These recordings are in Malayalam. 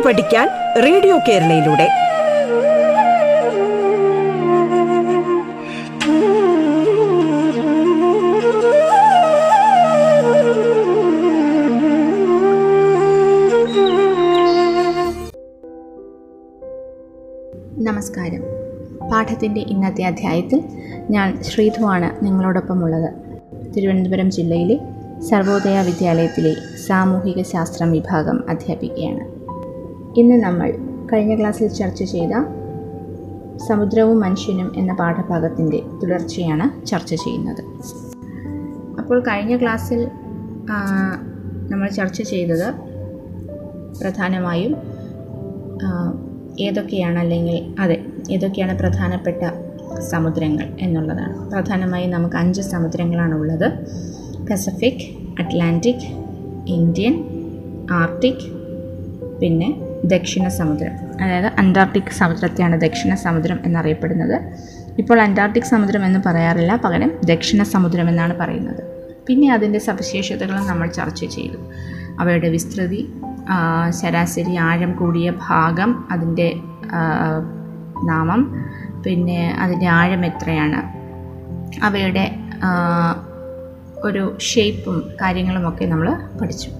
കേട്ടു പഠിക്കാൻ റേഡിയോ കേരളയിലൂടെ. നമസ്കാരം. പാഠത്തിന്റെ ഇന്നത്തെ അധ്യായത്തിൽ ഞാൻ ശ്രീധുവാണ് നിങ്ങളോടൊപ്പമുള്ളത്. തിരുവനന്തപുരം ജില്ലയിലെ സർവോദയ വിദ്യാലയത്തിലെ സാമൂഹിക ശാസ്ത്രം വിഭാഗം അധ്യാപികയാണ്. ഇന്ന് നമ്മൾ കഴിഞ്ഞ ക്ലാസ്സിൽ ചർച്ച ചെയ്ത സമുദ്രവും മനുഷ്യനും എന്ന പാഠഭാഗത്തിന്റെ തുടർച്ചയാണ് ചർച്ച ചെയ്യുന്നത്. അപ്പോൾ കഴിഞ്ഞ ക്ലാസ്സിൽ നമ്മൾ ചർച്ച ചെയ്തത് പ്രധാനമായും ഏതൊക്കെയാണ് അല്ലെങ്കിൽ അതെ ഏതൊക്കെയാണ് പ്രധാനപ്പെട്ട സമുദ്രങ്ങൾ എന്നുള്ളതാണ്. പ്രധാനമായും നമുക്ക് അഞ്ച് സമുദ്രങ്ങളാണ് ഉള്ളത്. പസഫിക് അറ്റ്ലാന്റിക് ഇന്ത്യൻ ആർട്ടിക് പിന്നെ ദക്ഷിണ സമുദ്രം. അതായത് അന്റാർട്ടിക് സമുദ്രത്തെയാണ് ദക്ഷിണ സമുദ്രം എന്നറിയപ്പെടുന്നത്. ഇപ്പോൾ അന്റാർട്ടിക് സമുദ്രം എന്ന് പറയാറില്ല പകരം ദക്ഷിണ സമുദ്രം എന്നാണ് പറയുന്നത്. പിന്നെ അതിന്റെ സവിശേഷതകളും നമ്മൾ ചർച്ച ചെയ്തു. അവയുടെ വിസ്തൃതി ശരാശരി ആഴം കൂടിയ ഭാഗം അതിന്റെ നാമം പിന്നെ അതിന്റെ ആഴം എത്രയാണ് അവയുടെ ഒരു ഷേപ്പും കാര്യങ്ങളുമൊക്കെ നമ്മൾ പഠിച്ചു.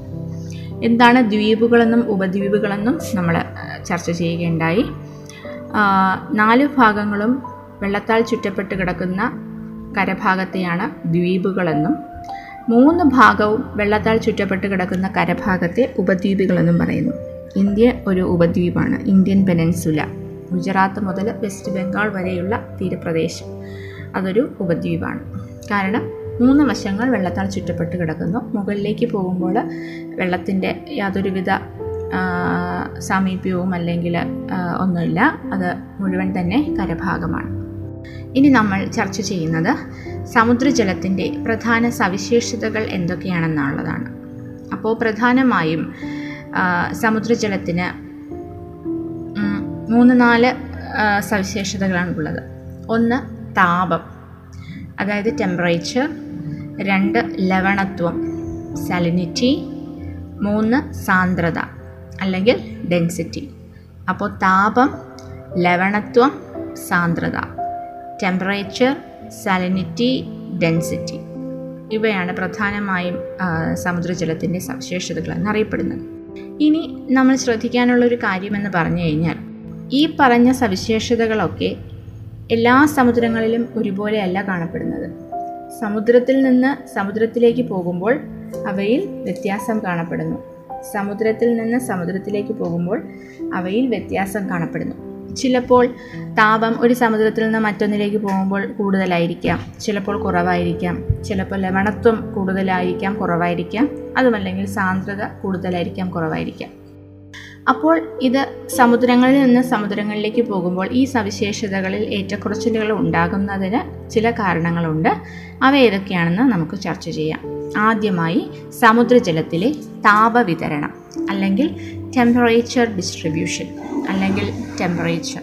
എന്താണ് ദ്വീപുകളെന്നും ഉപദ്വീപുകളെന്നും നമ്മൾ ചർച്ച ചെയ്യുകയുണ്ടായി. നാല് ഭാഗങ്ങളും വെള്ളത്താൽ ചുറ്റപ്പെട്ട് കിടക്കുന്ന കരഭാഗത്തെയാണ് ദ്വീപുകളെന്നും മൂന്ന് ഭാഗവും വെള്ളത്താൽ ചുറ്റപ്പെട്ട് കിടക്കുന്ന കരഭാഗത്തെ ഉപദ്വീപുകളെന്നും പറയുന്നു. ഇന്ത്യ ഒരു ഉപദ്വീപാണ് ഇന്ത്യൻ പെനൻസുല ഗുജറാത്ത് മുതൽ വെസ്റ്റ് ബംഗാൾ വരെയുള്ള തീരപ്രദേശം. അതൊരു ഉപദ്വീപാണ്. കാരണം മൂന്ന് വശങ്ങൾ വെള്ളത്താൽ ചുറ്റപ്പെട്ട് കിടക്കുന്നു. മുകളിലേക്ക് പോകുമ്പോൾ വെള്ളത്തിന്റെ യാതൊരുവിധ സാമീപ്യവും അല്ലെങ്കിൽ ഒന്നുമില്ല. അത് മുഴുവൻ തന്നെ കരഭാഗമാണ്. ഇനി നമ്മൾ ചർച്ച ചെയ്യുന്നത് സമുദ്രജലത്തിന്റെ പ്രധാന സവിശേഷതകൾ എന്തൊക്കെയാണെന്നുള്ളതാണ്. അപ്പോൾ പ്രധാനമായും സമുദ്രജലത്തിന് മൂന്ന് നാല് സവിശേഷതകളാണ് ഉള്ളത്. ഒന്ന് താപം. അതായത് ടെമ്പറേച്ചർ രണ്ട് ലവണത്വം. സലിനിറ്റി മൂന്ന് സാന്ദ്രത അല്ലെങ്കിൽ ഡെൻസിറ്റി അപ്പോൾ താപം ലവണത്വം സാന്ദ്രത. ടെമ്പറേച്ചർ സാലിനിറ്റി ഡെൻസിറ്റി ഇവയാണ് പ്രധാനമായും സമുദ്രജലത്തിന്റെ സവിശേഷതകൾ എന്നറിയപ്പെടുന്നത്. ഇനി നമ്മൾ ശ്രദ്ധിക്കാനുള്ളൊരു കാര്യമെന്ന് പറഞ്ഞു കഴിഞ്ഞാൽ ഈ പറഞ്ഞ സവിശേഷതകളൊക്കെ എല്ലാ സമുദ്രങ്ങളിലും ഒരുപോലെയല്ല കാണപ്പെടുന്നത്. സമുദ്രത്തിൽ നിന്ന് സമുദ്രത്തിലേക്ക് പോകുമ്പോൾ അവയിൽ വ്യത്യാസം കാണപ്പെടുന്നു. സമുദ്രത്തിൽ നിന്ന് സമുദ്രത്തിലേക്ക് പോകുമ്പോൾ അവയിൽ വ്യത്യാസം കാണപ്പെടുന്നു. ചിലപ്പോൾ താപം ഒരു സമുദ്രത്തിൽ നിന്ന് മറ്റൊന്നിലേക്ക് പോകുമ്പോൾ കൂടുതലായിരിക്കാം. ചിലപ്പോൾ കുറവായിരിക്കാം. ചിലപ്പോൾ ലവണത്വം കൂടുതലായിരിക്കാം കുറവായിരിക്കാം. അതുമല്ലെങ്കിൽ സാന്ദ്രത കൂടുതലായിരിക്കാം കുറവായിരിക്കാം. അപ്പോൾ ഇത് സമുദ്രങ്ങളിൽ നിന്ന് സമുദ്രങ്ങളിലേക്ക് പോകുമ്പോൾ ഈ സവിശേഷതകളിൽ ഏറ്റക്കുറച്ചിലുകൾ ഉണ്ടാകുന്നതിന് ചില കാരണങ്ങളുണ്ട്. അവ ഏതൊക്കെയാണെന്ന് നമുക്ക് ചർച്ച ചെയ്യാം. ആദ്യമായി സമുദ്രജലത്തിലെ താപവിതരണം അല്ലെങ്കിൽ ടെമ്പറേച്ചർ ഡിസ്ട്രിബ്യൂഷൻ അല്ലെങ്കിൽ ടെമ്പറേച്ചർ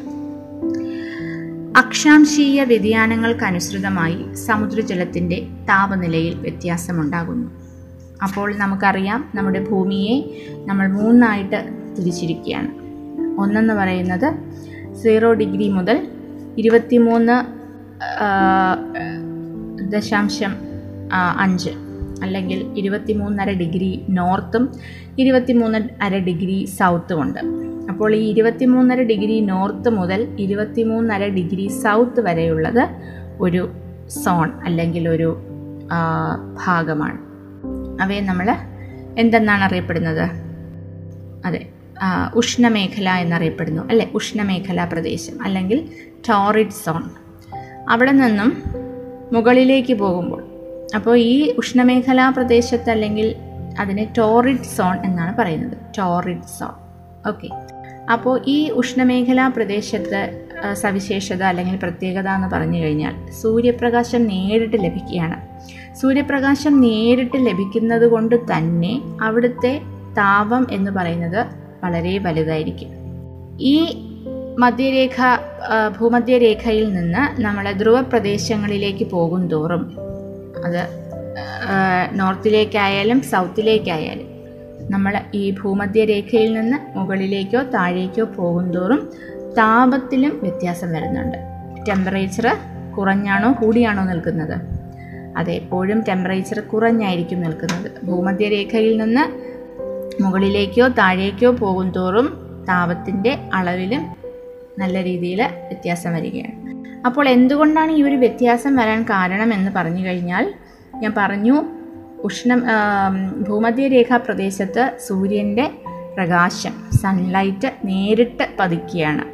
അക്ഷാംശീയ വ്യതിയാനങ്ങൾക്കനുസൃതമായി സമുദ്രജലത്തിന്റെ താപനിലയിൽ വ്യത്യാസമുണ്ടാകുന്നു. അപ്പോൾ നമുക്കറിയാം നമ്മുടെ ഭൂമിയെ നമ്മൾ മൂന്നായിട്ട് തിരിച്ചിരിക്കുകയാണ്. ഒന്നെന്ന് പറയുന്നത് സീറോ ഡിഗ്രി മുതൽ ഇരുപത്തിമൂന്ന് ദശാംശം അഞ്ച് അല്ലെങ്കിൽ ഇരുപത്തിമൂന്നര ഡിഗ്രി നോർത്തും ഇരുപത്തിമൂന്ന് അര ഡിഗ്രി സൗത്തും ഉണ്ട്. അപ്പോൾ ഈ ഇരുപത്തിമൂന്നര ഡിഗ്രി നോർത്ത് മുതൽ ഇരുപത്തിമൂന്നര ഡിഗ്രി സൗത്ത് വരെയുള്ളത് ഒരു സോൺ അല്ലെങ്കിൽ ഒരു ഭാഗമാണ്. അവയെ നമ്മൾ എന്തെന്നാണ് അറിയപ്പെടുന്നത്? അതെ. ഉഷ്ണമേഖല എന്നറിയപ്പെടുന്നു അല്ലെ? ഉഷ്ണമേഖലാ പ്രദേശം അല്ലെങ്കിൽ ടോറിഡ് സോൺ. അവിടെ നിന്നും മുകളിലേക്ക് പോകുമ്പോൾ അപ്പോൾ ഈ ഉഷ്ണമേഖലാ പ്രദേശത്ത് അല്ലെങ്കിൽ അതിനെ ടോറിഡ് സോൺ എന്നാണ് പറയുന്നത്. Torrid zone. ഓക്കെ. അപ്പോൾ ഈ ഉഷ്ണമേഖലാ പ്രദേശത്ത് സവിശേഷത അല്ലെങ്കിൽ പ്രത്യേകത എന്ന് പറഞ്ഞു കഴിഞ്ഞാൽ സൂര്യപ്രകാശം നേരിട്ട് ലഭിക്കുകയാണ്. സൂര്യപ്രകാശം നേരിട്ട് ലഭിക്കുന്നത് കൊണ്ട് തന്നെ അവിടുത്തെ താപം എന്ന് പറയുന്നത് വളരെ വലുതായിരിക്കും. ഈ മധ്യരേഖ ഭൂമധ്യരേഖയിൽ നിന്ന് നമ്മൾ ധ്രുവ പ്രദേശങ്ങളിലേക്ക് പോകും തോറും അത് നോർത്തിലേക്കായാലും സൗത്തിലേക്കായാലും നമ്മൾ ഈ ഭൂമധ്യരേഖയിൽ നിന്ന് മുകളിലേക്കോ താഴേക്കോ പോകുന്തോറും താപത്തിലും വ്യത്യാസം വരുന്നുണ്ട്. ടെമ്പറേച്ചർ കുറഞ്ഞാണോ കൂടിയാണോ നിൽക്കുന്നത്? അതെപ്പോഴും ടെമ്പറേച്ചർ കുറഞ്ഞായിരിക്കും നിൽക്കുന്നത്. ഭൂമധ്യരേഖയിൽ നിന്ന് മുകളിലേക്കോ താഴേക്കോ പോകും തോറും താപത്തിന്റെ അളവിലും നല്ല രീതിയിൽ വ്യത്യാസം വരികയാണ്. അപ്പോൾ എന്തുകൊണ്ടാണ് ഈ ഒരു വ്യത്യാസം വരാൻ കാരണം എന്ന് പറഞ്ഞു കഴിഞ്ഞാൽ ഞാൻ പറഞ്ഞു ഉഷ്ണം ഭൂമധ്യരേഖാ പ്രദേശത്ത് സൂര്യന്റെ പ്രകാശം സൺലൈറ്റ് നേരിട്ട് പതിക്കുകയാണ്.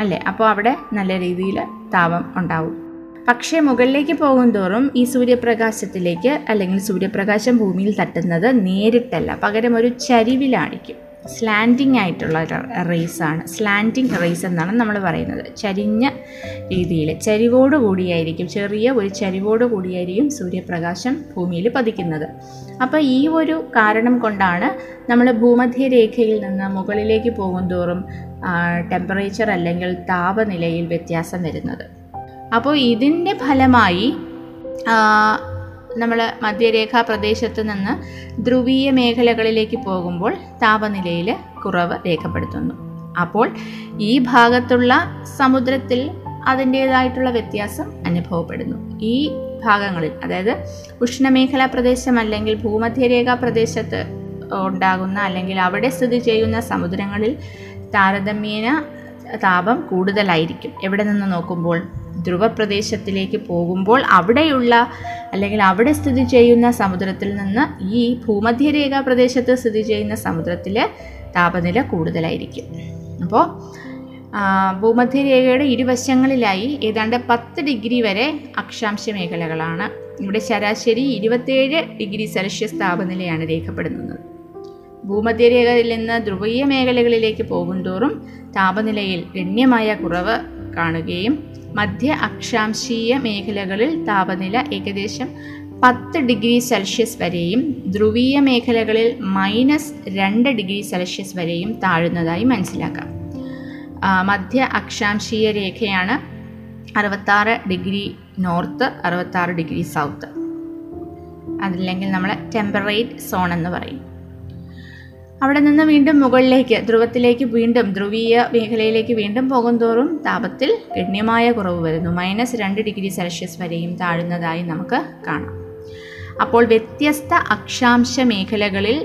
അല്ലേ? അപ്പോൾ അവിടെ നല്ല രീതിയിൽ താപം ഉണ്ടാവും. പക്ഷേ മുകളിലേക്ക് പോകും തോറും ഈ സൂര്യപ്രകാശത്തിലേക്ക് അല്ലെങ്കിൽ സൂര്യപ്രകാശം ഭൂമിയിൽ തട്ടുന്നത് നേരിട്ടല്ല. പകരം ഒരു ചരിവിലായിരിക്കും സ്ലാൻഡിങ് ആയിട്ടുള്ള റേസ് ആണ് സ്ലാൻഡിങ് റേസ് എന്നാണ് നമ്മൾ പറയുന്നത്. ചരിഞ്ഞ രീതിയിൽ ചരിവോട് കൂടിയായിരിക്കും ചെറിയ ഒരു ചരിവോട് കൂടിയായിരിക്കും സൂര്യപ്രകാശം ഭൂമിയിൽ പതിക്കുന്നത്. അപ്പോൾ ഈ ഒരു കാരണം കൊണ്ടാണ് നമ്മൾ ഭൂമധ്യരേഖയിൽ നിന്ന് മുകളിലേക്ക് പോകും തോറും ടെമ്പറേച്ചർ അല്ലെങ്കിൽ താപനിലയിൽ വ്യത്യാസം വരുന്നത്. അപ്പോൾ ഇതിന്റെ ഫലമായി നമ്മൾ മധ്യരേഖാ പ്രദേശത്ത് നിന്ന് ധ്രുവീയ മേഖലകളിലേക്ക് പോകുമ്പോൾ താപനിലയിൽ കുറവ് രേഖപ്പെടുത്തുന്നു. അപ്പോൾ ഈ ഭാഗത്തുള്ള സമുദ്രത്തിൽ അതിന്റേതായിട്ടുള്ള വ്യത്യാസം അനുഭവപ്പെടുന്നു. ഈ ഭാഗങ്ങളിൽ അതായത് ഉഷ്ണമേഖലാ പ്രദേശം അല്ലെങ്കിൽ ഭൂമധ്യരേഖാ പ്രദേശത്ത് ഉണ്ടാകുന്ന അല്ലെങ്കിൽ അവിടെ സ്ഥിതി ചെയ്യുന്ന സമുദ്രങ്ങളിൽ താരതമ്യേന താപം കൂടുതലായിരിക്കും. എവിടെ നിന്ന് നോക്കുമ്പോൾ ധ്രുവപ്രദേശത്തിലേക്ക് പോകുമ്പോൾ അവിടെയുള്ള അല്ലെങ്കിൽ അവിടെ സ്ഥിതി ചെയ്യുന്ന സമുദ്രത്തിൽ നിന്ന് ഈ ഭൂമധ്യരേഖാ പ്രദേശത്ത് സ്ഥിതി ചെയ്യുന്ന സമുദ്രത്തിലെ താപനില കൂടുതലായിരിക്കും. അപ്പോൾ ഭൂമധ്യരേഖയുടെ ഇരുവശങ്ങളിലായി ഏതാണ്ട് പത്ത് ഡിഗ്രി വരെ അക്ഷാംശ മേഖലകളാണ്. ഇവിടെ ശരാശരി ഇരുപത്തേഴ് ഡിഗ്രി സെൽഷ്യസ് താപനിലയാണ് രേഖപ്പെടുന്നത്. ഭൂമധ്യരേഖയിൽ നിന്ന് ധ്രുവീയ മേഖലകളിലേക്ക് പോകുന്തോറും താപനിലയിൽ ഗണ്യമായ കുറവ് കാണുകയും മധ്യ അക്ഷാംശീയ മേഖലകളിൽ താപനില ഏകദേശം പത്ത് ഡിഗ്രി സെൽഷ്യസ് വരെയും ധ്രുവീയ മേഖലകളിൽ മൈനസ് രണ്ട് ഡിഗ്രി സെൽഷ്യസ് വരെയും താഴുന്നതായി മനസ്സിലാക്കാം. മധ്യ അക്ഷാംശീയ രേഖയാണ് അറുപത്താറ് ഡിഗ്രി നോർത്ത് അറുപത്താറ് ഡിഗ്രി സൗത്ത്. അതില്ലെങ്കിൽ നമ്മൾ ടെമ്പറേറ്റ് സോൺ എന്ന് പറയും. അവിടെ നിന്ന് വീണ്ടും മുകളിലേക്ക് ധ്രുവത്തിലേക്ക് വീണ്ടും ധ്രുവീയ മേഖലയിലേക്ക് വീണ്ടും പോകും തോറും താപത്തിൽ ഗണ്യമായ കുറവ് വരുന്നു. മൈനസ് രണ്ട് ഡിഗ്രി സെൽഷ്യസ് വരെയും താഴുന്നതായി നമുക്ക് കാണാം. അപ്പോൾ വ്യത്യസ്ത അക്ഷാംശ മേഖലകളിൽ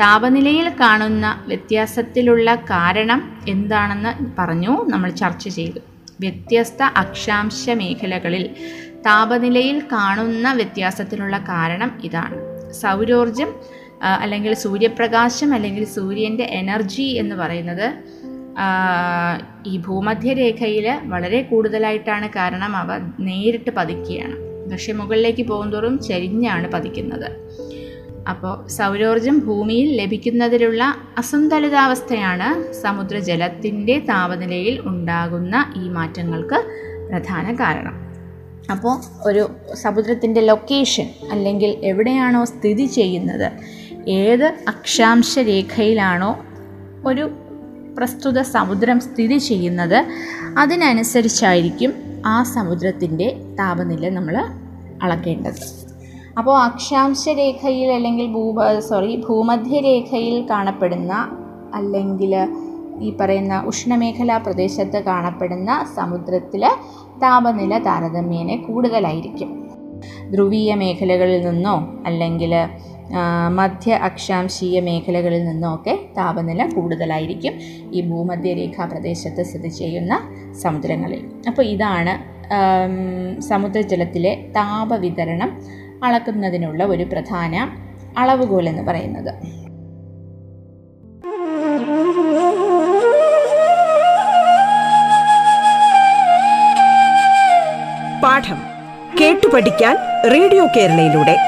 താപനിലയിൽ കാണുന്ന വ്യത്യാസത്തിലുള്ള കാരണം എന്താണെന്ന് പറഞ്ഞു നമ്മൾ ചർച്ച ചെയ്തു. വ്യത്യസ്ത അക്ഷാംശ മേഖലകളിൽ താപനിലയിൽ കാണുന്ന വ്യത്യാസത്തിനുള്ള കാരണം ഇതാണ്. സൗരോർജം അല്ലെങ്കിൽ സൂര്യപ്രകാശം അല്ലെങ്കിൽ സൂര്യന്റെ എനർജി എന്ന് പറയുന്നത് ഈ ഭൂമധ്യരേഖയിൽ വളരെ കൂടുതലായിട്ടാണ് കാരണം അവ നേരിട്ട് പതിക്കുകയാണ്. പക്ഷെ മുകളിലേക്ക് പോകുന്തോറും ചരിഞ്ഞാണ് പതിക്കുന്നത്. അപ്പോൾ സൗരോർജം ഭൂമിയിൽ ലഭിക്കുന്നതിലുള്ള അസന്തുലിതാവസ്ഥയാണ് സമുദ്രജലത്തിന്റെ താപനിലയിൽ ഉണ്ടാകുന്ന ഈ മാറ്റങ്ങൾക്ക് പ്രധാന കാരണം. അപ്പോൾ ഒരു സമുദ്രത്തിന്റെ ലൊക്കേഷൻ അല്ലെങ്കിൽ എവിടെയാണോ സ്ഥിതി ചെയ്യുന്നത് ഏത് അക്ഷാംശ രേഖയിലാണോ ഒരു പ്രസ്തുത സമുദ്രം സ്ഥിതി ചെയ്യുന്നത് അതിനനുസരിച്ചായിരിക്കും ആ സമുദ്രത്തിന്റെ താപനില നമ്മൾ അളക്കേണ്ടത്. അപ്പോൾ അക്ഷാംശ രേഖയിൽ അല്ലെങ്കിൽ ഭൂപ സോറി ഭൂമധ്യരേഖയിൽ കാണപ്പെടുന്ന അല്ലെങ്കിൽ ഈ പറയുന്ന ഉഷ്ണമേഖലാ പ്രദേശത്ത് കാണപ്പെടുന്ന സമുദ്രത്തിൽ താപനില താരതമ്യേന കൂടുതലായിരിക്കും. ധ്രുവീയ മേഖലകളിൽ നിന്നോ അല്ലെങ്കിൽ മധ്യ അക്ഷാംശീയ മേഖലകളിൽ നിന്നൊക്കെ താപനില കൂടുതലായിരിക്കും ഈ ഭൂമധ്യരേഖാ പ്രദേശത്ത് സ്ഥിതി ചെയ്യുന്ന സമുദ്രങ്ങളിൽ. അപ്പോൾ ഇതാണ് സമുദ്രജലത്തിലെ താപവിതരണം അളക്കുന്നതിനുള്ള ഒരു പ്രധാന അളവുകോൽ എന്ന് പറയുന്നത്. പാഠം കേട്ടു പഠിക്കാൻ റേഡിയോ കേരളയിലൂടെ.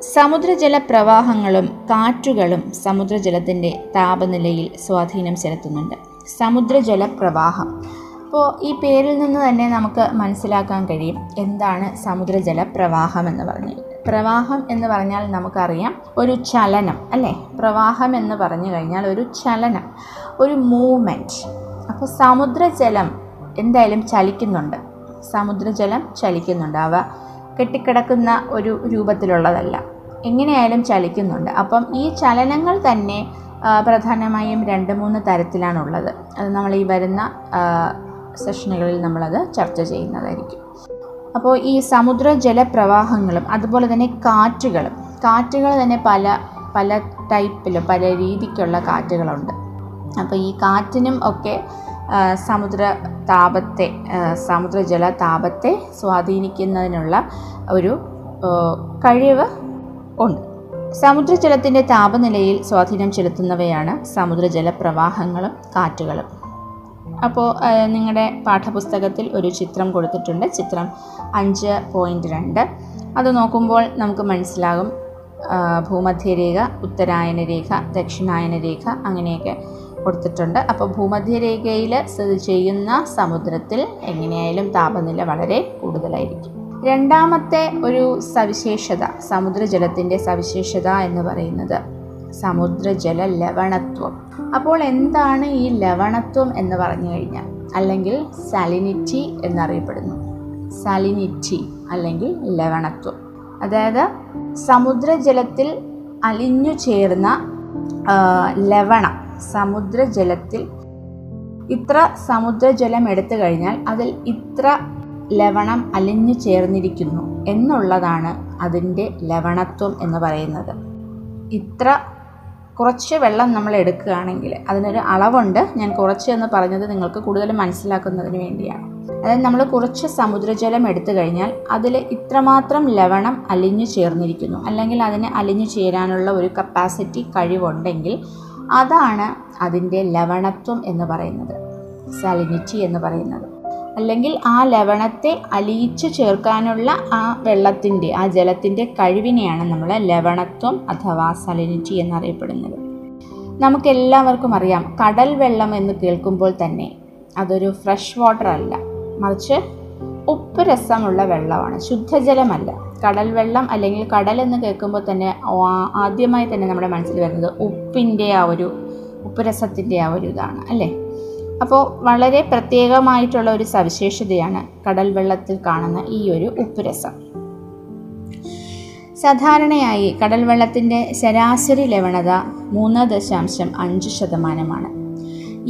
സമുദ്രജല പ്രവാഹങ്ങളും കാറ്റുകളും സമുദ്രജലത്തിന്റെ താപനിലയിൽ സ്വാധീനം ചെലുത്തുന്നുണ്ട്. സമുദ്രജല പ്രവാഹം അപ്പോൾ ഈ പേരിൽ നിന്ന് തന്നെ നമുക്ക് മനസ്സിലാക്കാൻ കഴിയും എന്താണ് സമുദ്രജല പ്രവാഹം എന്ന് പറഞ്ഞാൽ പ്രവാഹം എന്ന് പറഞ്ഞാൽ നമുക്കറിയാം ഒരു ചലനം അല്ലേ? പ്രവാഹം എന്ന് പറഞ്ഞു കഴിഞ്ഞാൽ ഒരു ചലനം. ഒരു മൂവ്മെന്റ് അപ്പോൾ സമുദ്രജലം എന്തായാലും ചലിക്കുന്നുണ്ട്. സമുദ്രജലം ചലിക്കുന്നുണ്ട്. അവ കെട്ടിക്കിടക്കുന്ന ഒരു രൂപത്തിലുള്ളതല്ല. എങ്ങനെയായാലും ചലിക്കുന്നുണ്ട്. അപ്പം ഈ ചലനങ്ങൾ തന്നെ പ്രധാനമായും രണ്ട് മൂന്ന് തരത്തിലാണുള്ളത്. അത് നമ്മൾ ഈ വരുന്ന സെഷനുകളിൽ നമ്മളത് ചർച്ച ചെയ്യുന്നതായിരിക്കും. അപ്പോൾ ഈ സമുദ്ര ജലപ്രവാഹങ്ങളും അതുപോലെ തന്നെ കാറ്റുകളും കാറ്റുകൾ തന്നെ പല പല ടൈപ്പിലും പല രീതിക്കുള്ള കാറ്റുകളുണ്ട്. അപ്പോൾ ഈ കാറ്റിനും ഒക്കെ സമുദ്ര താപത്തെ സമുദ്രജല താപത്തെ സ്വാധീനിക്കുന്നതിനുള്ള ഒരു കഴിവ് ഉണ്ട്. സമുദ്രജലത്തിന്റെ താപനിലയിൽ സ്വാധീനം ചെലുത്തുന്നവയാണ് സമുദ്രജല പ്രവാഹങ്ങളും കാറ്റുകളും. അപ്പോൾ നിങ്ങളുടെ പാഠപുസ്തകത്തിൽ ഒരു ചിത്രം കൊടുത്തിട്ടുണ്ട്. ചിത്രം അഞ്ച് പോയിന്റ് രണ്ട്. അത് നോക്കുമ്പോൾ നമുക്ക് മനസ്സിലാകും ഭൂമധ്യരേഖ ഉത്തരായന രേഖ ദക്ഷിണായന രേഖ അങ്ങനെയൊക്കെ കൊടുത്തിട്ടുണ്ട്. അപ്പോൾ ഭൂമധ്യരേഖയിൽ സ്ഥിതി ചെയ്യുന്ന സമുദ്രത്തിൽ എങ്ങനെയായാലും താപനില വളരെ കൂടുതലായിരിക്കും. രണ്ടാമത്തെ ഒരു സവിശേഷത സമുദ്രജലത്തിന്റെ സവിശേഷത എന്ന് പറയുന്നത് സമുദ്രജല ലവണത്വം. അപ്പോൾ എന്താണ് ഈ ലവണത്വം എന്ന് പറഞ്ഞു കഴിഞ്ഞാൽ? അല്ലെങ്കിൽ സാലിനിറ്റി എന്നറിയപ്പെടുന്നു. സാലിനിറ്റി അല്ലെങ്കിൽ ലവണത്വം. അതായത് സമുദ്രജലത്തിൽ അലിഞ്ഞു ചേർന്ന ലവണം. സമുദ്രജലത്തിൽ. ഇത്ര സമുദ്രജലം എടുത്തു കഴിഞ്ഞാൽ അതിൽ ഇത്ര ലവണം അലിഞ്ഞു ചേർന്നിരിക്കുന്നു എന്നുള്ളതാണ് അതിന്റെ ലവണത്വം എന്ന് പറയുന്നത്. ഇത്ര കുറച്ച് വെള്ളം നമ്മൾ എടുക്കുകയാണെങ്കിൽ അതിനൊരു അളവുണ്ട്. ഞാൻ കുറച്ച് എന്ന് പറഞ്ഞത് നിങ്ങൾക്ക് കൂടുതൽ മനസ്സിലാക്കുന്നതിന് വേണ്ടിയാണ്. അതായത് നമ്മൾ കുറച്ച് സമുദ്രജലം എടുത്തു കഴിഞ്ഞാൽ അതിൽ ഇത്രമാത്രം ലവണം അലിഞ്ഞു ചേർന്നിരിക്കുന്നു. അല്ലെങ്കിൽ അതിന് അലിഞ്ഞു ചേരാനുള്ള ഒരു കപ്പാസിറ്റി കഴിവുണ്ടെങ്കിൽ അതാണ് അതിന്റെ ലവണത്വം എന്ന് പറയുന്നത്. സാലിനിറ്റി എന്ന് പറയുന്നത്. അല്ലെങ്കിൽ ആ ലവണത്തെ അലിയിച്ചു ചേർക്കാനുള്ള ആ വെള്ളത്തിന്റെ ആ ജലത്തിന്റെ കഴിവിനെയാണ് നമ്മൾ ലവണത്വം അഥവാ സലിനിറ്റി എന്നറിയപ്പെടുന്നത്. നമുക്കെല്ലാവർക്കും അറിയാം കടൽ വെള്ളം എന്ന് കേൾക്കുമ്പോൾ തന്നെ അതൊരു ഫ്രഷ് വാട്ടർ അല്ല. മറിച്ച് ഉപ്പ് രസമുള്ള വെള്ളമാണ് ശുദ്ധജലമല്ല. കടൽ വെള്ളം അല്ലെങ്കിൽ കടൽ എന്ന് കേൾക്കുമ്പോൾ തന്നെ ആദ്യമായി തന്നെ നമ്മുടെ മനസ്സിൽ വരുന്നത് ഉപ്പിന്റെ ആ ഒരു ഉപ്പുരസത്തിന്റെ ആ ഒരു ഇതാണ് അല്ലേ? അപ്പോൾ വളരെ പ്രത്യേകമായിട്ടുള്ള ഒരു സവിശേഷതയാണ് കടൽ വെള്ളത്തിൽ കാണുന്ന ഈ ഒരു ഉപ്പുരസം. സാധാരണയായി കടൽ വെള്ളത്തിന്റെ ശരാശരി ലവണത മൂന്ന് ദശാംശം അഞ്ച് ശതമാനമാണ്.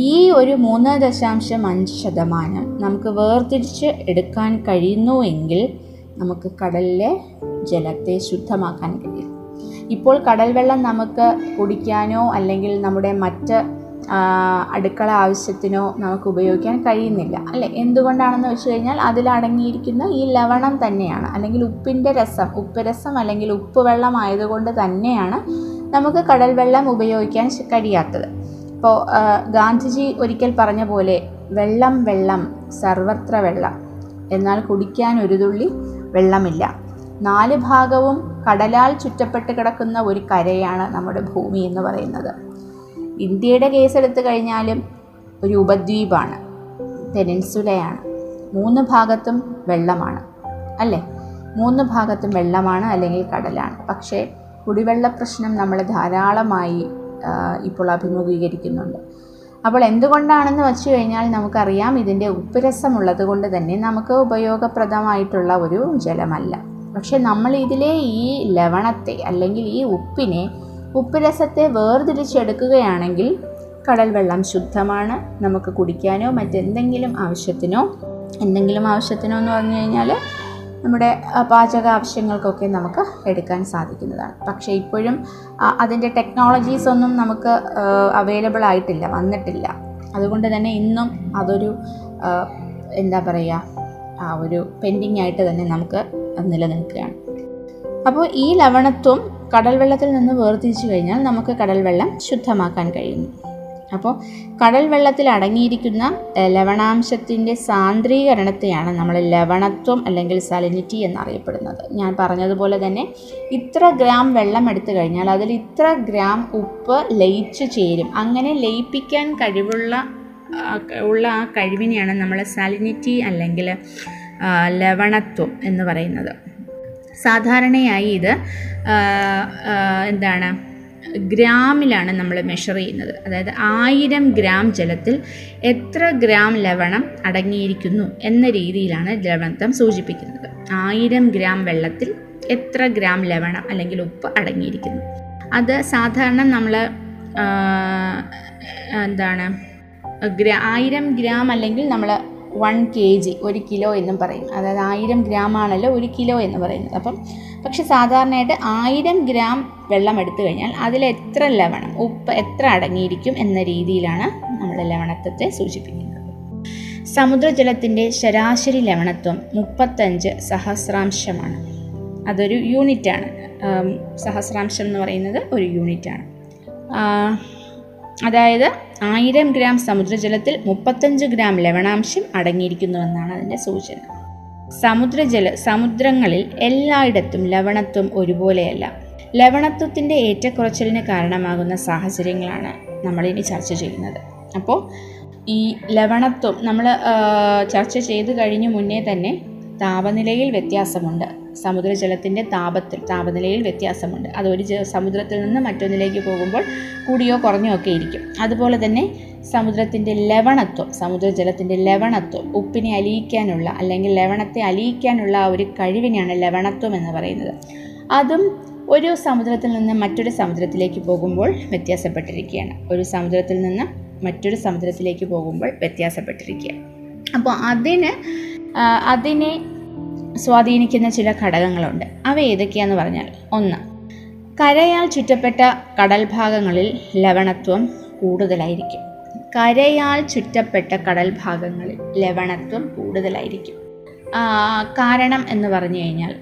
ഈ ഒരു മൂന്ന് ദശാംശം അഞ്ച് ശതമാനം നമുക്ക് വേർതിരിച്ച് എടുക്കാൻ കഴിയുന്നുവെങ്കിൽ നമുക്ക് കടലിലെ ജലത്തെ ശുദ്ധമാക്കാൻ കഴിയും. ഇപ്പോൾ കടൽ വെള്ളം നമുക്ക് കുടിക്കാനോ അല്ലെങ്കിൽ നമ്മുടെ മറ്റ് അടുക്കള ആവശ്യത്തിനോ നമുക്ക് ഉപയോഗിക്കാൻ കഴിയുന്നില്ല. അല്ലെ? എന്തുകൊണ്ടാണെന്ന് വെച്ച് കഴിഞ്ഞാൽ അതിലടങ്ങിയിരിക്കുന്ന ഈ ലവണം തന്നെയാണ്. അല്ലെങ്കിൽ ഉപ്പിന്റെ രസം ഉപ്പ് രസം അല്ലെങ്കിൽ ഉപ്പ് വെള്ളം ആയതുകൊണ്ട് തന്നെയാണ് നമുക്ക് കടൽ വെള്ളം ഉപയോഗിക്കാൻ കഴിയാത്തത്. ഇപ്പോൾ ഗാന്ധിജി ഒരിക്കൽ പറഞ്ഞ പോലെ വെള്ളം വെള്ളം സർവത്ര വെള്ളം. എന്നാൽ കുടിക്കാൻ ഒരു തുള്ളി വെള്ളമില്ല. നാല് ഭാഗവും കടലാൽ ചുറ്റപ്പെട്ട് കിടക്കുന്ന ഒരു കരയാണ് നമ്മുടെ ഭൂമി എന്ന് പറയുന്നത്. ഇന്ത്യയുടെ കേസ് എടുത്തു കഴിഞ്ഞാലും ഒരു ഉപദ്വീപാണ്. പെനിൻസുലയാണ്. മൂന്ന് ഭാഗത്തും വെള്ളമാണ്. അല്ലേ? മൂന്ന് ഭാഗത്തും വെള്ളമാണ് അല്ലെങ്കിൽ കടലാണ്. പക്ഷേ കുടിവെള്ള പ്രശ്നം നമ്മൾ ധാരാളമായി ഇപ്പോൾ അഭിമുഖീകരിക്കുന്നുണ്ട്. അപ്പോൾ എന്തുകൊണ്ടാണെന്ന് വെച്ചു കഴിഞ്ഞാൽ നമുക്കറിയാം ഇതിന്റെ ഉപ്പുരസമുള്ളത് കൊണ്ട് തന്നെ നമുക്ക് ഉപയോഗപ്രദമായിട്ടുള്ള ഒരു ജലമല്ല. പക്ഷെ നമ്മൾ ഇതിലെ ഈ ലവണത്തെ അല്ലെങ്കിൽ ഈ ഉപ്പിനെ ഉപ്പുരസത്തെ വേർതിരിച്ചെടുക്കുകയാണെങ്കിൽ കടൽ വെള്ളം ശുദ്ധമാണ്. നമുക്ക് കുടിക്കാനോ മറ്റെന്തെങ്കിലും ആവശ്യത്തിനോ എന്തെങ്കിലും ആവശ്യത്തിനോ എന്ന് പറഞ്ഞു കഴിഞ്ഞാൽ നമ്മുടെ പാചക ആവശ്യങ്ങൾക്കൊക്കെ നമുക്ക് എടുക്കാൻ സാധിക്കുന്നതാണ്. പക്ഷേ ഇപ്പോഴും അതിന്റെ ടെക്നോളജീസ് ഒന്നും നമുക്ക് അവൈലബിൾ ആയിട്ടില്ല വന്നിട്ടില്ല. അതുകൊണ്ട് തന്നെ ഇന്നും അതൊരു എന്താ പറയുക ആ ഒരു പെൻഡിങ് ആയിട്ട് തന്നെ നമുക്ക് നിലനിൽക്കുകയാണ്. അപ്പോൾ ഈ ലവണത്വം കടൽ വെള്ളത്തിൽ നിന്ന് വേർതിരിച്ചു കഴിഞ്ഞാൽ നമുക്ക് കടൽ വെള്ളം ശുദ്ധമാക്കാൻ കഴിയുന്നു അപ്പോൾ കടൽ വെള്ളത്തിൽ അടങ്ങിയിരിക്കുന്ന ലവണാംശത്തിന്റെ സാന്ദ്രീകരണത്തെയാണ് നമ്മൾ ലവണത്വം അല്ലെങ്കിൽ സലിനിറ്റി എന്നറിയപ്പെടുന്നത്. ഞാൻ പറഞ്ഞതുപോലെ തന്നെ ഇത്ര ഗ്രാം വെള്ളം എടുത്തു കഴിഞ്ഞാൽ അതിൽ ഇത്ര ഗ്രാം ഉപ്പ് ലയിച്ചു ചേരും. അങ്ങനെ ലയിപ്പിക്കാൻ കഴിവുള്ള ഉള്ള ആ കഴിവിനെയാണ് നമ്മൾ സാലിനിറ്റി അല്ലെങ്കിൽ ലവണത്വം എന്ന് പറയുന്നത്. സാധാരണയായി ഇത് എന്താണ് ഗ്രാമിലാണ് നമ്മൾ മെഷർ ചെയ്യുന്നത്. അതായത് ആയിരം ഗ്രാം ജലത്തിൽ എത്ര ഗ്രാം ലവണം അടങ്ങിയിരിക്കുന്നു എന്ന രീതിയിലാണ് ലവണത്വം സൂചിപ്പിക്കുന്നത്. ആയിരം ഗ്രാം വെള്ളത്തിൽ എത്ര ഗ്രാം ലവണം അല്ലെങ്കിൽ ഉപ്പ് അടങ്ങിയിരിക്കുന്നു. അത് സാധാരണ നമ്മൾ എന്താണ് ഗ്രാ ആയിരം ഗ്രാം അല്ലെങ്കിൽ നമ്മൾ വൺ കെ ജി ഒരു കിലോ എന്നും പറയും അതായത് ആയിരം ഗ്രാം ആണല്ലോ ഒരു കിലോ എന്ന് പറയുന്നത്. അപ്പം പക്ഷെ സാധാരണയായിട്ട് ആയിരം ഗ്രാം വെള്ളം എടുത്തു കഴിഞ്ഞാൽ അതിൽ എത്ര ലവണം ഉപ്പ് എത്ര അടങ്ങിയിരിക്കും എന്ന രീതിയിലാണ് നമ്മൾ ലവണത്വത്തെ സൂചിപ്പിക്കുന്നത്. സമുദ്രജലത്തിന്റെ ശരാശരി ലവണത്വം മുപ്പത്തഞ്ച് സഹസ്രാംശമാണ്. അതൊരു യൂണിറ്റാണ്. സഹസ്രാംശം എന്ന് പറയുന്നത് ഒരു യൂണിറ്റാണ്. അതായത് ആയിരം ഗ്രാം സമുദ്രജലത്തിൽ മുപ്പത്തഞ്ച് ഗ്രാം ലവണാംശം അടങ്ങിയിരിക്കുന്നുവെന്നാണ് അതിന്റെ സൂചന. സമുദ്രജല സമുദ്രങ്ങളിൽ എല്ലായിടത്തും ലവണത്വം ഒരുപോലെയല്ല. ലവണത്വത്തിന്റെ ഏറ്റക്കുറച്ചിലിന് കാരണമാകുന്ന സാഹചര്യങ്ങളാണ് നമ്മളിനി ചർച്ച ചെയ്യുന്നത്. അപ്പോൾ ഈ ലവണത്വം നമ്മൾ ചർച്ച ചെയ്ത് കഴിഞ്ഞു മുന്നേ തന്നെ താപനിലയിൽ വ്യത്യാസമുണ്ട്. സമുദ്രജലത്തിന്റെ താപത്തിൽ താപനിലയിൽ വ്യത്യാസമുണ്ട്. അത് ഒരു സമുദ്രത്തിൽ നിന്ന് മറ്റൊന്നിലേക്ക് പോകുമ്പോൾ കൂടിയോ കുറഞ്ഞോ ഒക്കെ ഇരിക്കും. അതുപോലെ തന്നെ സമുദ്രത്തിന്റെ ലവണത്വം സമുദ്രജലത്തിന്റെ ലവണത്വം ഉപ്പിനെ അലിയിക്കാനുള്ള അല്ലെങ്കിൽ ലവണത്തെ അലിയിക്കാനുള്ള ആ ഒരു കഴിവിനെയാണ് ലവണത്വം എന്ന് പറയുന്നത്. അതും ഒരു സമുദ്രത്തിൽ നിന്ന് മറ്റൊരു സമുദ്രത്തിലേക്ക് പോകുമ്പോൾ വ്യത്യാസപ്പെട്ടിരിക്കുകയാണ്. ഒരു സമുദ്രത്തിൽ നിന്ന് മറ്റൊരു സമുദ്രത്തിലേക്ക് പോകുമ്പോൾ വ്യത്യാസപ്പെട്ടിരിക്കുക അപ്പോൾ അതിന് അതിനെ സ്വാധീനിക്കുന്ന ചില ഘടകങ്ങളുണ്ട്. അവ ഏതൊക്കെയാന്ന് പറഞ്ഞാൽ ഒന്ന് കരയാൽ ചുറ്റപ്പെട്ട കടൽ ഭാഗങ്ങളിൽ ലവണത്വം കൂടുതലായിരിക്കും. കരയാൽ ചുറ്റപ്പെട്ട കടൽ ഭാഗങ്ങളിൽ ലവണത്വം കൂടുതലായിരിക്കും. കാരണം എന്ന് പറഞ്ഞു കഴിഞ്ഞാൽ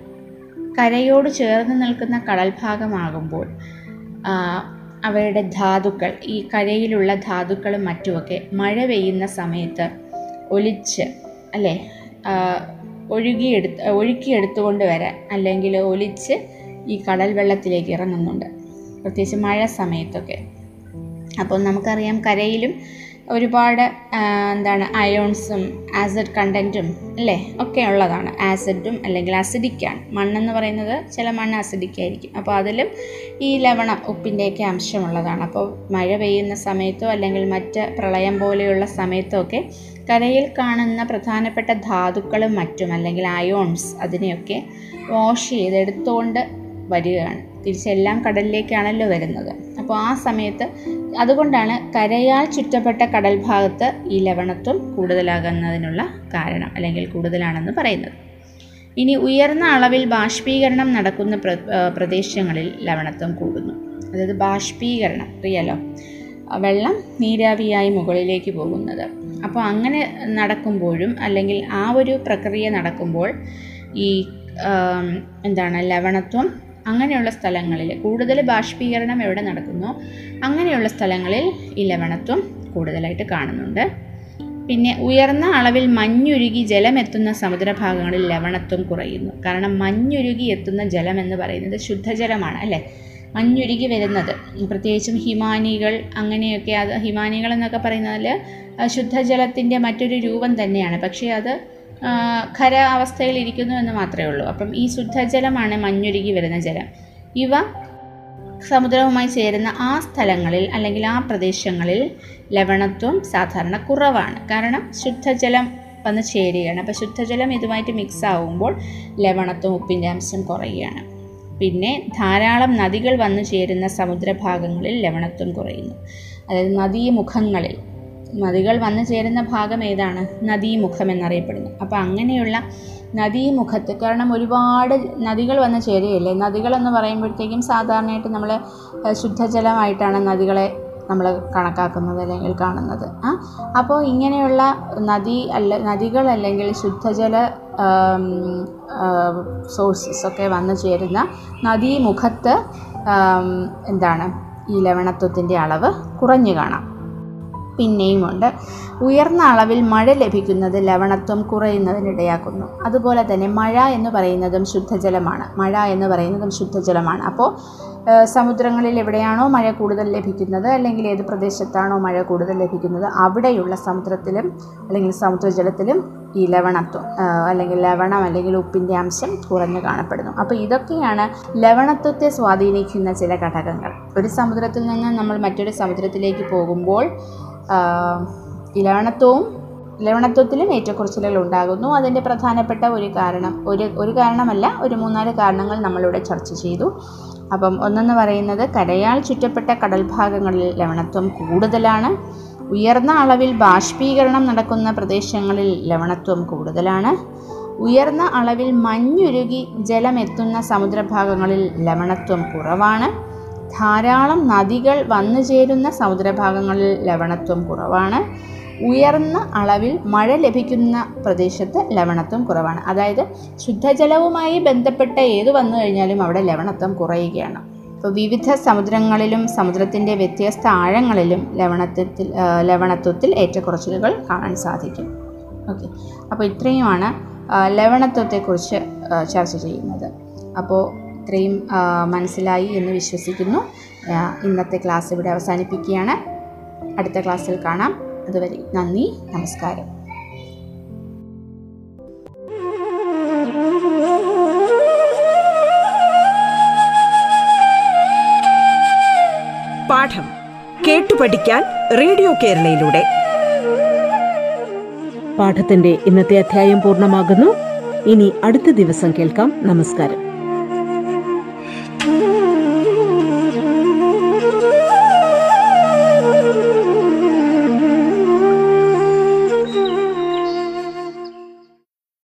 കരയോട് ചേർന്ന് നിൽക്കുന്ന കടൽ ഭാഗമാകുമ്പോൾ അവയുടെ ധാതുക്കൾ ഈ കരയിലുള്ള ധാതുക്കളും മറ്റുമൊക്കെ മഴ പെയ്യുന്ന സമയത്ത് ഒലിച്ച് അല്ലേ ഒഴുകിയെടുത്ത് ഒഴുക്കിയെടുത്തുകൊണ്ട് വരാൻ അല്ലെങ്കിൽ ഒലിച്ച് ഈ കടൽ വെള്ളത്തിലേക്ക് ഇറങ്ങുന്നുണ്ട്. പ്രത്യേകിച്ച് മഴ സമയത്തൊക്കെ. അപ്പോൾ നമുക്കറിയാം കരയിലും ഒരുപാട് എന്താണ് അയോൺസും ആസിഡ് കണ്ടന്റും അല്ലേ ഒക്കെ ഉള്ളതാണ്. ആസിഡും അല്ലെങ്കിൽ അസിഡിക്കാണ് മണ്ണെന്ന് പറയുന്നത് ചില മണ്ണ് അസിഡിക് ആയിരിക്കും. അപ്പോൾ അതിലും ഈ ലവണം ഉപ്പിന്റെയൊക്കെ അംശമുള്ളതാണ്. അപ്പോൾ മഴ പെയ്യുന്ന സമയത്തോ അല്ലെങ്കിൽ മറ്റ് പ്രളയം പോലെയുള്ള സമയത്തോ ഒക്കെ കരയിൽ കാണുന്ന പ്രധാനപ്പെട്ട ധാതുക്കളും മറ്റും അല്ലെങ്കിൽ അയോൺസ് അതിനെയൊക്കെ വാഷ് ചെയ്ത് എടുത്തുകൊണ്ട് വരികയാണ് തിരിച്ചെല്ലാം കടലിലേക്കാണല്ലോ വരുന്നത്. അപ്പോൾ ആ സമയത്ത് അതുകൊണ്ടാണ് കരയാൽ ചുറ്റപ്പെട്ട കടൽ ഭാഗത്ത് ഈ ലവണത്വം കൂടുതലാകുന്നതിനുള്ള കാരണം അല്ലെങ്കിൽ കൂടുതലാണെന്ന് പറയുന്നത്. ഇനി ഉയർന്ന അളവിൽ ബാഷ്പീകരണം നടക്കുന്ന പ്ര പ്രദേശങ്ങളിൽ ലവണത്വം കൂടുന്നു. അതായത് ബാഷ്പീകരണം അറിയാലോ വെള്ളം നീരാവിയായി മുകളിലേക്ക് പോകുന്നത്. അപ്പോൾ അങ്ങനെ നടക്കുമ്പോഴും അല്ലെങ്കിൽ ആ ഒരു പ്രക്രിയ നടക്കുമ്പോൾ ഈ എന്താണ് ലവണത്വം അങ്ങനെയുള്ള സ്ഥലങ്ങളിൽ കൂടുതൽ ബാഷ്പീകരണം എവിടെ നടക്കുന്നോ? അങ്ങനെയുള്ള സ്ഥലങ്ങളിൽ ഈ ലവണത്വം കൂടുതലായിട്ട് കാണുന്നുണ്ട്. പിന്നെ ഉയർന്ന അളവിൽ മഞ്ഞുരുകി ജലമെത്തുന്ന സമുദ്രഭാഗങ്ങളിൽ ലവണത്വം കുറയുന്നു. കാരണം മഞ്ഞുരുകി എത്തുന്ന ജലം എന്ന് പറയുന്നത് ശുദ്ധജലമാണ് അല്ലേ? മഞ്ഞുരുകി വരുന്നത്. പ്രത്യേകിച്ചും ഹിമാനികൾ അങ്ങനെയൊക്കെ അത് ഹിമാനികൾ എന്നൊക്കെ പറയുന്നതിൽ ശുദ്ധജലത്തിന്റെ മറ്റൊരു രൂപം തന്നെയാണ്. പക്ഷേ അത് ഖര അവസ്ഥയിൽ ഇരിക്കുന്നു എന്ന് മാത്രമേ ഉള്ളൂ. അപ്പം ഈ ശുദ്ധജലമാണ് മഞ്ഞുരുകി വരുന്ന ജലം. ഇവ സമുദ്രവുമായി ചേരുന്ന ആ സ്ഥലങ്ങളിൽ അല്ലെങ്കിൽ ആ പ്രദേശങ്ങളിൽ ലവണത്വം സാധാരണ കുറവാണ്. കാരണം ശുദ്ധജലം വന്ന് ചേരുകയാണ്. അപ്പോൾ ശുദ്ധജലം ഇതുമായിട്ട് മിക്സ് ആവുമ്പോൾ ലവണത്വം ഉപ്പിന്റെ അംശം കുറയുകയാണ്. പിന്നെ ധാരാളം നദികൾ വന്നു ചേരുന്ന സമുദ്രഭാഗങ്ങളിൽ ലവണത്വം കുറയുന്നു. അതായത് നദീമുഖങ്ങളിൽ. നദികൾ വന്നു ചേരുന്ന ഭാഗം ഏതാണ്? നദീമുഖം എന്നറിയപ്പെടുന്നു. അപ്പോൾ അങ്ങനെയുള്ള നദീമുഖത്ത് കാരണം ഒരുപാട് നദികൾ വന്ന് ചേരുകയില്ലേ? നദികളെന്ന് പറയുമ്പോഴത്തേക്കും സാധാരണയായിട്ട് നമ്മൾ ശുദ്ധജലമായിട്ടാണ് നദികളെ നമ്മൾ കണക്കാക്കുന്നത് അല്ലെങ്കിൽ കാണുന്നത്. അപ്പോൾ ഇങ്ങനെയുള്ള നദി അല്ല നദികൾ അല്ലെങ്കിൽ ശുദ്ധജല സോഴ്സസ് ഒക്കെ വന്നു ചേരുന്ന നദീമുഖത്ത് എന്താണ്? ഈ ലവണത്വത്തിന്റെ അളവ് കുറഞ്ഞു കാണാം. പിന്നെയുമുണ്ട്. ഉയർന്ന അളവിൽ മഴ ലഭിക്കുന്നത് ലവണത്വം കുറയുന്നതിനിടയാക്കുന്നു. അതുപോലെ തന്നെ മഴ എന്ന് പറയുന്നതും ശുദ്ധജലമാണ്. മഴ എന്ന് പറയുന്നതും ശുദ്ധജലമാണ്. അപ്പോൾ സമുദ്രങ്ങളിൽ എവിടെയാണോ മഴ കൂടുതൽ ലഭിക്കുന്നത് അല്ലെങ്കിൽ ഏത് പ്രദേശത്താണോ മഴ കൂടുതൽ ലഭിക്കുന്നത് അവിടെയുള്ള സമുദ്രത്തിലും അല്ലെങ്കിൽ സമുദ്രജലത്തിലും ഈ ലവണത്വം അല്ലെങ്കിൽ ലവണം അല്ലെങ്കിൽ ഉപ്പിന്റെ അംശം കുറഞ്ഞു കാണപ്പെടുന്നു. അപ്പോൾ ഇതൊക്കെയാണ് ലവണത്വത്തെ സ്വാധീനിക്കുന്ന ചില ഘടകങ്ങൾ. ഒരു സമുദ്രത്തിൽ നിന്ന് നമ്മൾ മറ്റൊരു സമുദ്രത്തിലേക്ക് പോകുമ്പോൾ ആഹ്, ഇലവണത്വത്തിലും ഏറ്റക്കുറച്ചിലുകൾ ഉണ്ടാകുന്നു. അതിന്റെ പ്രധാനപ്പെട്ട ഒരു കാരണം ഒരു ഒരു കാരണമല്ല ഒരു മൂന്നാൽ കാരണങ്ങൾ നമ്മളിവിടെ ചർച്ച ചെയ്തു. അപ്പം ഒന്നെന്ന് പറയുന്നത് കരയാൽ ചുറ്റപ്പെട്ട കടൽ ഭാഗങ്ങളിൽ ലവണത്വം കൂടുതലാണ്. ഉയർന്ന അളവിൽ ബാഷ്പീകരണം നടക്കുന്ന പ്രദേശങ്ങളിൽ ലവണത്വം കൂടുതലാണ്. ഉയർന്ന അളവിൽ മഞ്ഞുരുകി ജലമെത്തുന്ന സമുദ്രഭാഗങ്ങളിൽ ലവണത്വം കുറവാണ്. ധാരാളം നദികൾ വന്നു ചേരുന്ന സമുദ്രഭാഗങ്ങളിൽ ലവണത്വം കുറവാണ്. ഉയർന്ന അളവിൽ മഴ ലഭിക്കുന്ന പ്രദേശത്ത് ലവണത്വം കുറവാണ്. അതായത് ശുദ്ധജലവുമായി ബന്ധപ്പെട്ട ഏത് വന്നു കഴിഞ്ഞാലും അവിടെ ലവണത്വം കുറയുകയാണ്. ഇപ്പോൾ വിവിധ സമുദ്രങ്ങളിലും സമുദ്രത്തിന്റെ വ്യത്യസ്ത ആഴങ്ങളിലും ലവണത്വത്തിൽ ലവണത്വത്തിൽ ഏറ്റക്കുറച്ചിലുകൾ കാണാൻ സാധിക്കും. ഓക്കെ. അപ്പോൾ ഇത്രയുമാണ് ലവണത്വത്തെക്കുറിച്ച് ചർച്ച ചെയ്യുന്നത്. അപ്പോൾ ഇത്രയും മനസ്സിലായി എന്ന് വിശ്വസിക്കുന്നു. ഇന്നത്തെ ക്ലാസ് ഇവിടെ അവസാനിപ്പിക്കുകയാണ്. അടുത്ത ക്ലാസ്സിൽ കാണാം. അതുവരെ നന്ദി നമസ്കാരം. പാഠം കേട്ടു പഠിക്കാൻ റേഡിയോ കേരളയിലൂടെ. പാഠത്തിന്റെ ഇന്നത്തെ അധ്യായം പൂർണമാകുന്നു. ഇനി അടുത്ത ദിവസം കേൾക്കാം. നമസ്കാരം.